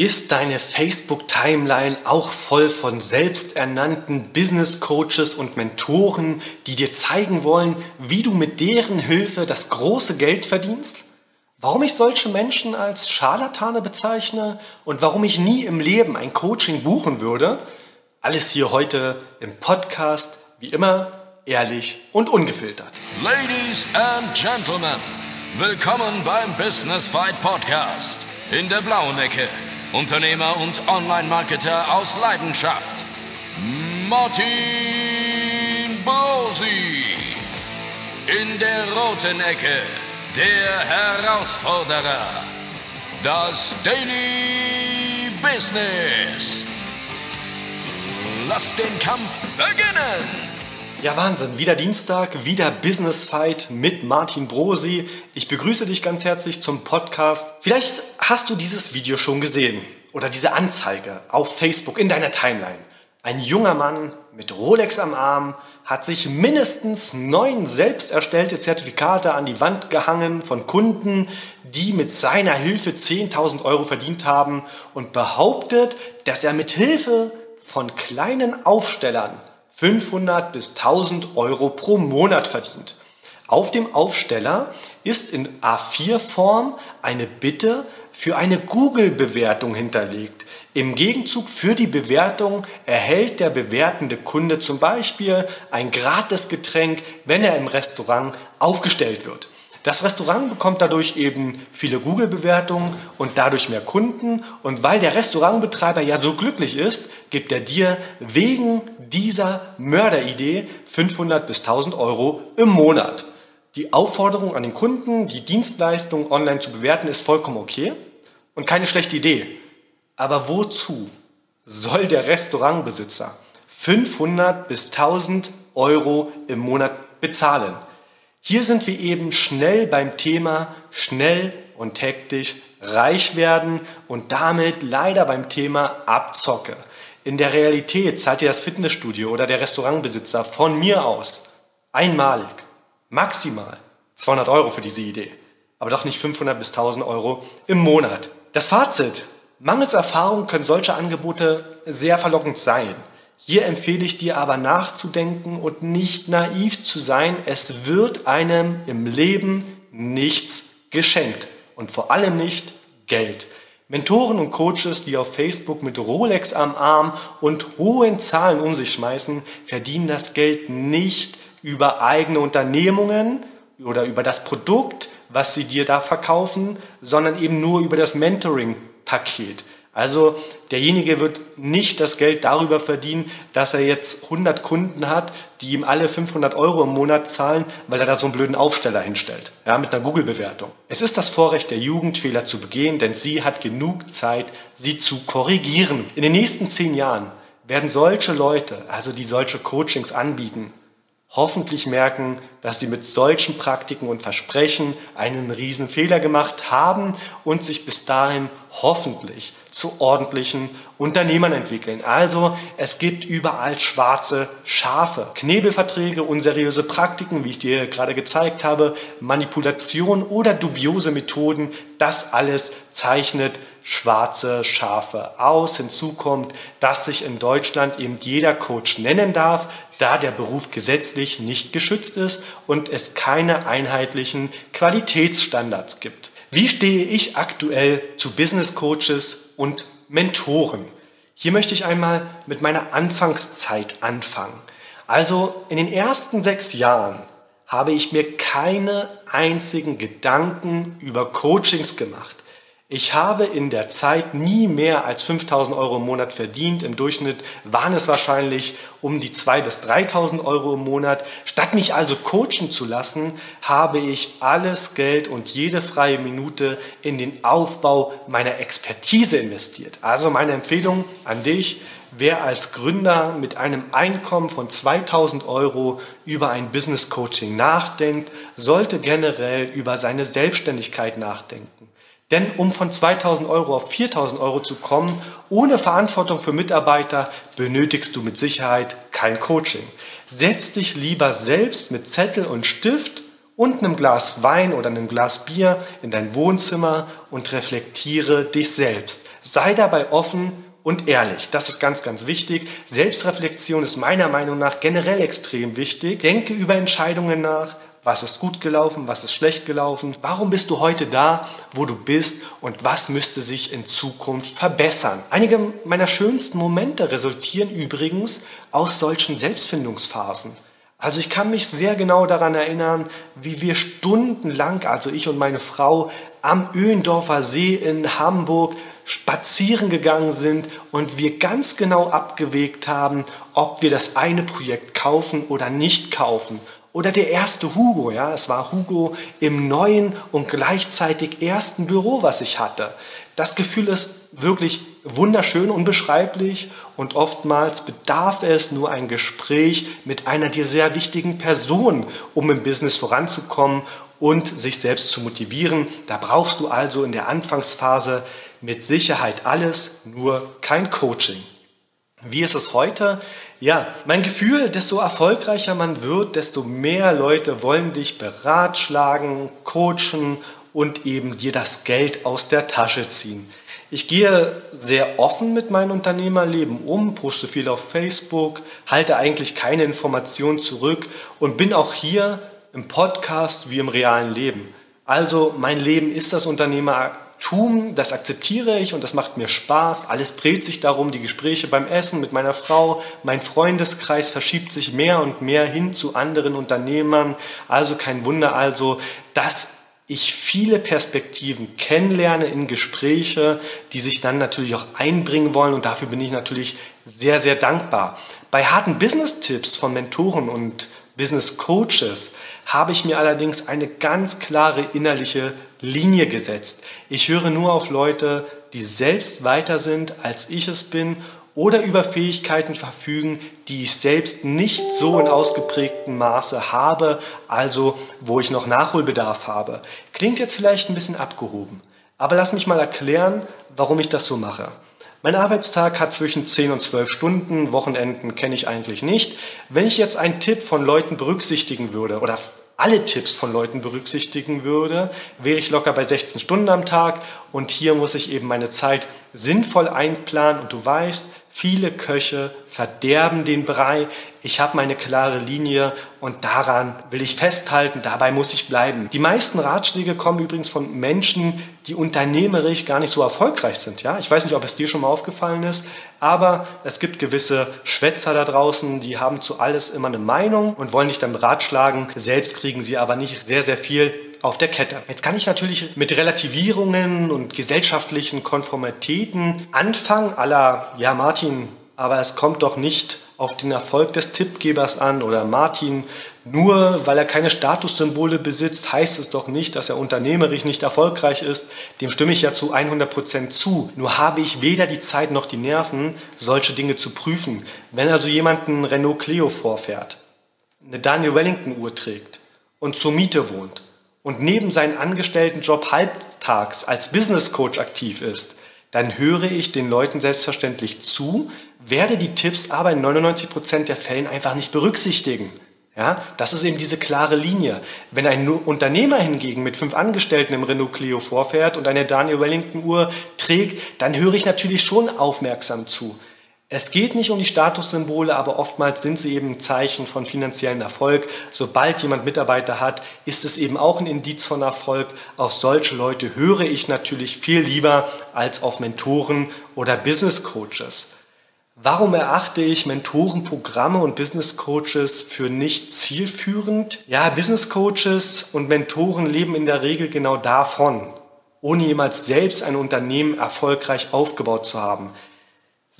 Ist deine Facebook-Timeline auch voll von selbsternannten Business Coaches und Mentoren, die dir zeigen wollen, wie du mit deren Hilfe das große Geld verdienst? Warum ich solche Menschen als Scharlatane bezeichne und warum ich nie im Leben ein Coaching buchen würde? Alles hier heute im Podcast, wie immer, ehrlich und ungefiltert. Ladies and Gentlemen, willkommen beim Business Fight Podcast in der blauen Ecke Unternehmer und Online-Marketer aus Leidenschaft. Martin Bosi. In der roten Ecke der Herausforderer. Das Daily Business. Lass den Kampf beginnen. Ja, Wahnsinn. Wieder Dienstag, wieder Business Fight mit Martin Brosi. Ich begrüße dich ganz herzlich zum Podcast. Vielleicht hast du dieses Video schon gesehen oder diese Anzeige auf Facebook in deiner Timeline. Ein junger Mann mit Rolex am Arm hat sich mindestens neun selbst erstellte Zertifikate an die Wand gehangen von Kunden, die mit seiner Hilfe 10.000 Euro verdient haben und behauptet, dass er mit Hilfe von kleinen Aufstellern 500 bis 1000 Euro pro Monat verdient. Auf dem Aufsteller ist in A4-Form eine Bitte für eine Google-Bewertung hinterlegt. Im Gegenzug für die Bewertung erhält der bewertende Kunde zum Beispiel ein gratis Getränk, wenn er im Restaurant aufgestellt wird. Das Restaurant bekommt dadurch eben viele Google-Bewertungen und dadurch mehr Kunden. Und weil der Restaurantbetreiber ja so glücklich ist, gibt er dir wegen dieser Mörderidee 500 bis 1000 Euro im Monat. Die Aufforderung an den Kunden, die Dienstleistung online zu bewerten, ist vollkommen okay und keine schlechte Idee. Aber wozu soll der Restaurantbesitzer 500 bis 1000 Euro im Monat bezahlen? Hier sind wir eben schnell beim Thema schnell und hektisch reich werden und damit leider beim Thema Abzocke. In der Realität zahlt dir das Fitnessstudio oder der Restaurantbesitzer von mir aus einmalig, maximal 200 Euro für diese Idee, aber doch nicht 500 bis 1000 Euro im Monat. Das Fazit, mangels Erfahrung können solche Angebote sehr verlockend sein. Hier empfehle ich dir aber nachzudenken und nicht naiv zu sein. Es wird einem im Leben nichts geschenkt und vor allem nicht Geld. Mentoren und Coaches, die auf Facebook mit Rolex am Arm und hohen Zahlen um sich schmeißen, verdienen das Geld nicht über eigene Unternehmungen oder über das Produkt, was sie dir da verkaufen, sondern eben nur über das Mentoring-Paket. Also derjenige wird nicht das Geld darüber verdienen, dass er jetzt 100 Kunden hat, die ihm alle 500 Euro im Monat zahlen, weil er da so einen blöden Aufsteller hinstellt, ja, mit einer Google-Bewertung. Es ist das Vorrecht der Jugend, Fehler zu begehen, denn sie hat genug Zeit, sie zu korrigieren. In den nächsten zehn Jahren werden solche Leute, also die solche Coachings anbieten, hoffentlich merken, dass sie mit solchen Praktiken und Versprechen einen riesen Fehler gemacht haben und sich bis dahin hoffentlich zu ordentlichen Unternehmern entwickeln. Also es gibt überall schwarze Schafe, Knebelverträge, unseriöse Praktiken, wie ich dir gerade gezeigt habe, Manipulation oder dubiose Methoden. Das alles zeichnet schwarze Schafe aus. Hinzu kommt, dass sich in Deutschland eben jeder Coach nennen darf, da der Beruf gesetzlich nicht geschützt ist und es keine einheitlichen Qualitätsstandards gibt. Wie stehe ich aktuell zu Business Coaches und Mentoren? Hier möchte ich einmal mit meiner Anfangszeit anfangen. Also in den ersten sechs Jahren habe ich mir keine einzigen Gedanken über Coachings gemacht. Ich habe in der Zeit nie mehr als 5000 Euro im Monat verdient. Im Durchschnitt waren es wahrscheinlich um die 2.000 bis 3.000 Euro im Monat. Statt mich also coachen zu lassen, habe ich alles Geld und jede freie Minute in den Aufbau meiner Expertise investiert. Also meine Empfehlung an dich, wer als Gründer mit einem Einkommen von 2000 Euro über ein Business Coaching nachdenkt, sollte generell über seine Selbstständigkeit nachdenken. Denn um von 2000 Euro auf 4000 Euro zu kommen, ohne Verantwortung für Mitarbeiter, benötigst du mit Sicherheit kein Coaching. Setz dich lieber selbst mit Zettel und Stift und einem Glas Wein oder einem Glas Bier in dein Wohnzimmer und reflektiere dich selbst. Sei dabei offen und ehrlich. Das ist ganz, ganz wichtig. Selbstreflexion ist meiner Meinung nach generell extrem wichtig. Denke über Entscheidungen nach. Was ist gut gelaufen? Was ist schlecht gelaufen? Warum bist du heute da, wo du bist? Und was müsste sich in Zukunft verbessern? Einige meiner schönsten Momente resultieren übrigens aus solchen Selbstfindungsphasen. Also ich kann mich sehr genau daran erinnern, wie wir stundenlang, also ich und meine Frau, am Öhendorfer See in Hamburg spazieren gegangen sind und wir ganz genau abgewegt haben, ob wir das eine Projekt kaufen oder nicht kaufen. Oder der erste Hugo, ja, es war Hugo im neuen und gleichzeitig ersten Büro, was ich hatte. Das Gefühl ist wirklich wunderschön, unbeschreiblich und oftmals bedarf es nur ein Gespräch mit einer dir sehr wichtigen Person, um im Business voranzukommen und sich selbst zu motivieren. Da brauchst du also in der Anfangsphase mit Sicherheit alles, nur kein Coaching. Wie ist es heute? Ja, mein Gefühl, desto erfolgreicher man wird, desto mehr Leute wollen dich beratschlagen, coachen und eben dir das Geld aus der Tasche ziehen. Ich gehe sehr offen mit meinem Unternehmerleben um, poste viel auf Facebook, halte eigentlich keine Informationen zurück und bin auch hier im Podcast wie im realen Leben. Also mein Leben ist das Unternehmertum, das akzeptiere ich und das macht mir Spaß. Alles dreht sich darum, die Gespräche beim Essen mit meiner Frau, mein Freundeskreis verschiebt sich mehr und mehr hin zu anderen Unternehmern. Also kein Wunder also, dass ich viele Perspektiven kennenlerne in Gespräche, die sich dann natürlich auch einbringen wollen und dafür bin ich natürlich sehr, sehr dankbar. Bei harten Business-Tipps von Mentoren und Business Coaches habe ich mir allerdings eine ganz klare innerliche Linie gesetzt. Ich höre nur auf Leute, die selbst weiter sind, als ich es bin oder über Fähigkeiten verfügen, die ich selbst nicht so in ausgeprägtem Maße habe, also wo ich noch Nachholbedarf habe. Klingt jetzt vielleicht ein bisschen abgehoben, aber lass mich mal erklären, warum ich das so mache. Mein Arbeitstag hat zwischen 10 und 12 Stunden, Wochenenden kenne ich eigentlich nicht. Wenn ich jetzt einen Tipp von Leuten berücksichtigen würde oder alle Tipps von Leuten berücksichtigen würde, wäre ich locker bei 16 Stunden am Tag. Und hier muss ich eben meine Zeit sinnvoll einplanen. Und du weißt, Viele Köche verderben den Brei. Ich habe meine klare Linie und daran will ich festhalten, dabei muss ich bleiben. Die meisten Ratschläge kommen übrigens von Menschen, die unternehmerisch gar nicht so erfolgreich sind. Ja? Ich weiß nicht, ob es dir schon mal aufgefallen ist, aber es gibt gewisse Schwätzer da draußen, die haben zu alles immer eine Meinung und wollen dich dann ratschlagen. Selbst kriegen sie aber nicht sehr, sehr viel auf der Kette. Jetzt kann ich natürlich mit Relativierungen und gesellschaftlichen Konformitäten anfangen, aller, ja Martin, aber es kommt doch nicht auf den Erfolg des Tippgebers an oder Martin, nur weil er keine Statussymbole besitzt, heißt es doch nicht, dass er unternehmerisch nicht erfolgreich ist. Dem stimme ich ja zu 100% zu. Nur habe ich weder die Zeit noch die Nerven, solche Dinge zu prüfen. Wenn also jemand einen Renault Clio vorfährt, eine Daniel Wellington Uhr trägt und zur Miete wohnt und neben seinem Angestelltenjob halbtags als Business Coach aktiv ist, dann höre ich den Leuten selbstverständlich zu, werde die Tipps aber in 99% der Fällen einfach nicht berücksichtigen. Ja, das ist eben diese klare Linie. Wenn ein Unternehmer hingegen mit fünf Angestellten im Renault Clio vorfährt und eine Daniel Wellington Uhr trägt, dann höre ich natürlich schon aufmerksam zu. Es geht nicht um die Statussymbole, aber oftmals sind sie eben ein Zeichen von finanziellen Erfolg. Sobald jemand Mitarbeiter hat, ist es eben auch ein Indiz von Erfolg. Auf solche Leute höre ich natürlich viel lieber als auf Mentoren oder Business Coaches. Warum erachte ich Mentorenprogramme und Business Coaches für nicht zielführend? Ja, Business Coaches und Mentoren leben in der Regel genau davon, ohne jemals selbst ein Unternehmen erfolgreich aufgebaut zu haben.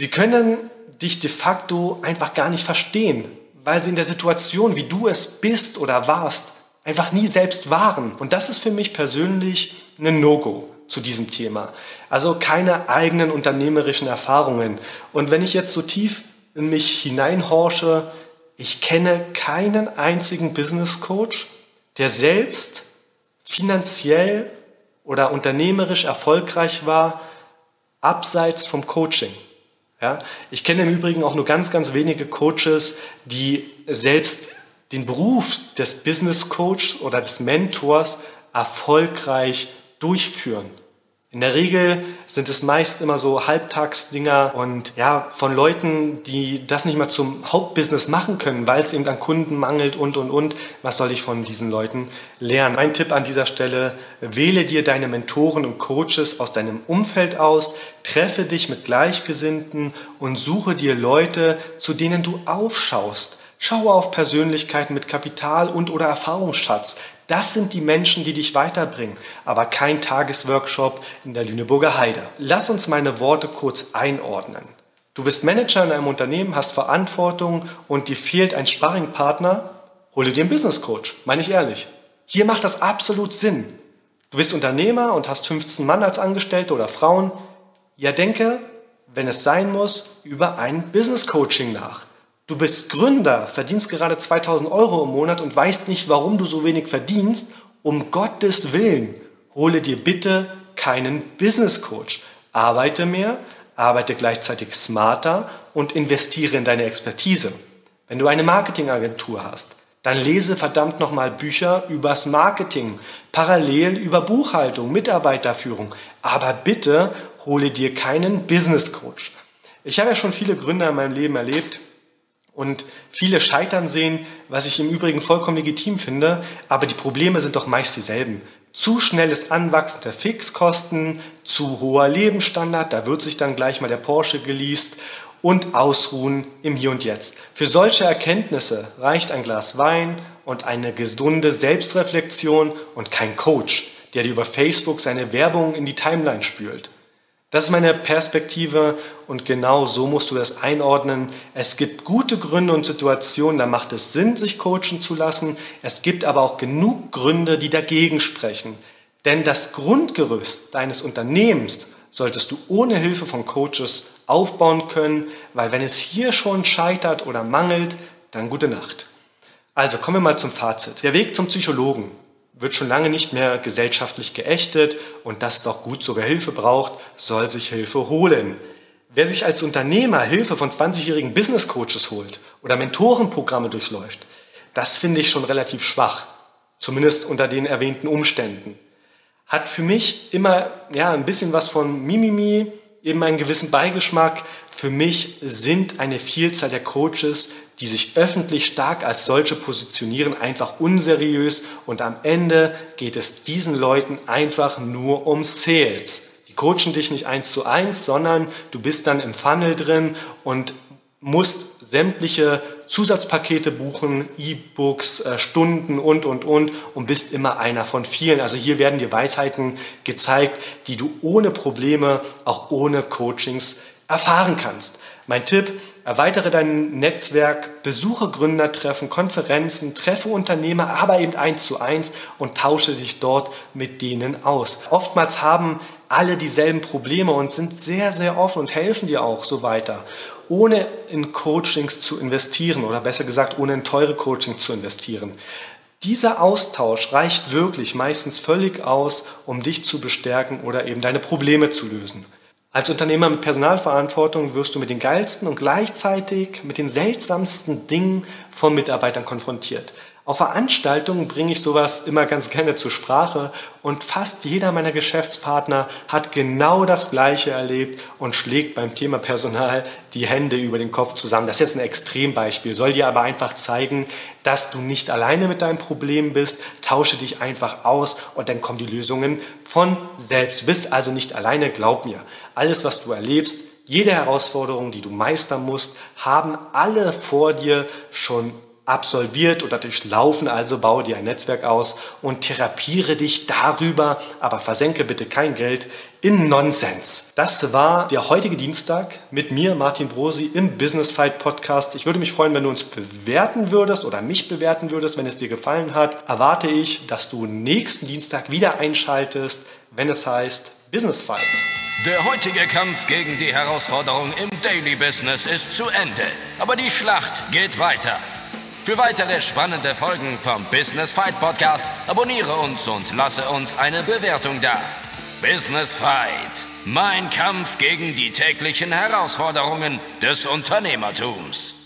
Sie können dich de facto einfach gar nicht verstehen, weil sie in der Situation, wie du es bist oder warst, einfach nie selbst waren. Und das ist für mich persönlich ein No-Go zu diesem Thema. Also keine eigenen unternehmerischen Erfahrungen. Und wenn ich jetzt so tief in mich hineinhorsche, ich kenne keinen einzigen Business Coach, der selbst finanziell oder unternehmerisch erfolgreich war, abseits vom Coaching. Ja? Ich kenne im Übrigen auch nur ganz, ganz wenige Coaches, die selbst den Beruf des Business Coaches oder des Mentors erfolgreich durchführen. In der Regel sind es meist immer so Halbtagsdinger und ja, von Leuten, die das nicht mal zum Hauptbusiness machen können, weil es eben an Kunden mangelt und und und. Was soll ich von diesen Leuten lernen? Mein Tipp an dieser Stelle, wähle dir deine Mentoren und Coaches aus deinem Umfeld aus, treffe dich mit Gleichgesinnten und suche dir Leute, zu denen du aufschaust. Schaue auf Persönlichkeiten mit Kapital und oder Erfahrungsschatz. Das sind die Menschen, die dich weiterbringen, aber kein Tagesworkshop in der Lüneburger Heide. Lass uns meine Worte kurz einordnen. Du bist Manager in einem Unternehmen, hast Verantwortung und dir fehlt ein Sparringpartner, hole dir einen Business Coach, meine ich ehrlich. Hier macht das absolut Sinn. Du bist Unternehmer und hast 15 Mann als Angestellte oder Frauen. Ja, denke, wenn es sein muss, über ein Business Coaching nach. Du bist Gründer, verdienst gerade 2000 Euro im Monat und weißt nicht, warum du so wenig verdienst. Um Gottes Willen, hole dir bitte keinen Business Coach. Arbeite mehr, arbeite gleichzeitig smarter und investiere in deine Expertise. Wenn du eine Marketingagentur hast, dann lese verdammt nochmal Bücher übers Marketing, parallel über Buchhaltung, Mitarbeiterführung. Aber bitte hole dir keinen Business Coach. Ich habe ja schon viele Gründer in meinem Leben erlebt, und viele scheitern sehen, was ich im Übrigen vollkommen legitim finde, aber die Probleme sind doch meist dieselben. Zu schnelles Anwachsen der Fixkosten, zu hoher Lebensstandard, da wird sich dann gleich mal der Porsche geleast und Ausruhen im Hier und Jetzt. Für solche Erkenntnisse reicht ein Glas Wein und eine gesunde Selbstreflexion und kein Coach, der dir über Facebook seine Werbung in die Timeline spült. Das ist meine Perspektive und genau so musst du das einordnen. Es gibt gute Gründe und Situationen, da macht es Sinn, sich coachen zu lassen. Es gibt aber auch genug Gründe, die dagegen sprechen. Denn das Grundgerüst deines Unternehmens solltest du ohne Hilfe von Coaches aufbauen können, weil wenn es hier schon scheitert oder mangelt, dann gute Nacht. Also kommen wir mal zum Fazit. Der Weg zum Psychologen wird schon lange nicht mehr gesellschaftlich geächtet und das doch gut sogar Hilfe braucht, soll sich Hilfe holen. Wer sich als Unternehmer Hilfe von 20-jährigen Business Coaches holt oder Mentorenprogramme durchläuft, das finde ich schon relativ schwach, zumindest unter den erwähnten Umständen. Hat für mich immer ja, ein bisschen was von Mimimi, eben einen gewissen Beigeschmack. Für mich sind eine Vielzahl der Coaches die sich öffentlich stark als solche positionieren, einfach unseriös und am Ende geht es diesen Leuten einfach nur um Sales. Die coachen dich nicht eins zu eins, sondern du bist dann im Funnel drin und musst sämtliche Zusatzpakete buchen, E-Books, äh, Stunden und, und, und und bist immer einer von vielen. Also hier werden dir Weisheiten gezeigt, die du ohne Probleme, auch ohne Coachings erfahren kannst. Mein Tipp, erweitere dein Netzwerk, besuche Gründertreffen, Konferenzen, treffe Unternehmer, aber eben eins zu eins und tausche dich dort mit denen aus. Oftmals haben alle dieselben Probleme und sind sehr, sehr offen und helfen dir auch so weiter, ohne in Coachings zu investieren oder besser gesagt, ohne in teure Coachings zu investieren. Dieser Austausch reicht wirklich meistens völlig aus, um dich zu bestärken oder eben deine Probleme zu lösen. Als Unternehmer mit Personalverantwortung wirst du mit den geilsten und gleichzeitig mit den seltsamsten Dingen von Mitarbeitern konfrontiert. Auf Veranstaltungen bringe ich sowas immer ganz gerne zur Sprache und fast jeder meiner Geschäftspartner hat genau das Gleiche erlebt und schlägt beim Thema Personal die Hände über den Kopf zusammen. Das ist jetzt ein Extrembeispiel, soll dir aber einfach zeigen, dass du nicht alleine mit deinem Problem bist. Tausche dich einfach aus und dann kommen die Lösungen von selbst. Du bist also nicht alleine, glaub mir. Alles, was du erlebst, jede Herausforderung, die du meistern musst, haben alle vor dir schon absolviert oder durchlaufen, also baue dir ein Netzwerk aus und therapiere dich darüber, aber versenke bitte kein Geld in Nonsens. Das war der heutige Dienstag mit mir, Martin Brosi, im Business Fight Podcast. Ich würde mich freuen, wenn du uns bewerten würdest oder mich bewerten würdest, wenn es dir gefallen hat. Erwarte ich, dass du nächsten Dienstag wieder einschaltest, wenn es heißt Business Fight. Der heutige Kampf gegen die Herausforderung im Daily Business ist zu Ende, aber die Schlacht geht weiter. Für weitere spannende Folgen vom Business Fight Podcast abonniere uns und lasse uns eine Bewertung da. Business Fight, mein Kampf gegen die täglichen Herausforderungen des Unternehmertums.